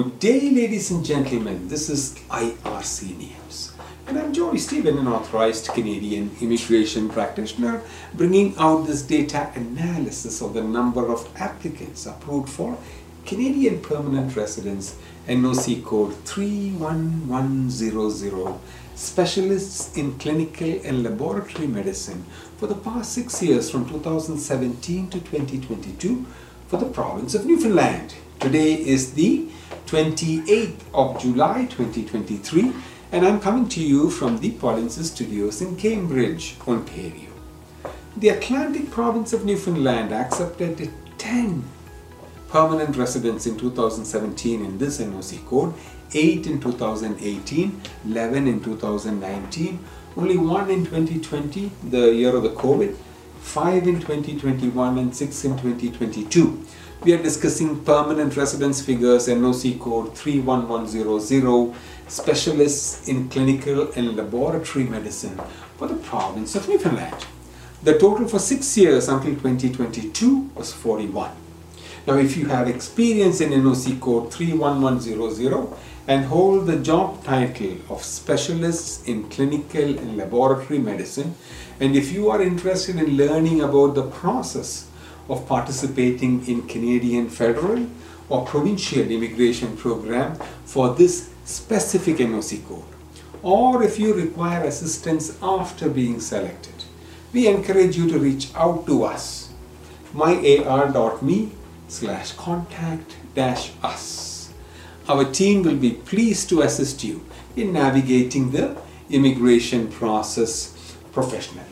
Good day, ladies and gentlemen. This is IRC News. And I'm Joy Stephen, an authorized Canadian immigration practitioner, bringing out this data analysis of the number of applicants approved for Canadian permanent residence NOC code 31100 specialists in clinical and laboratory medicine for the past six years from 2017 to 2022 for the province of Newfoundland. Today is the 28th of July 2023 and I'm coming to you from the Polinsys Studios in Cambridge, Ontario. The Atlantic province of Newfoundland accepted 10 permanent residents in 2017 in this NOC code, 8 in 2018, 11 in 2019, only 1 in 2020, the year of the COVID, 5 in 2021 and 6 in 2022. We are discussing permanent residence figures NOC code 31100 specialists in clinical and laboratory medicine for the province of Newfoundland. The total for 6 years until 2022 was 41. Now if you have experience in NOC code 31100 and hold the job title of specialists in clinical and laboratory medicine and if you are interested in learning about the process of participating in Canadian federal or provincial immigration program for this specific NOC code or if you require assistance after being selected we encourage you to reach out to us myar.me slash contact dash us. Our team will be pleased to assist you in navigating the immigration process professionally.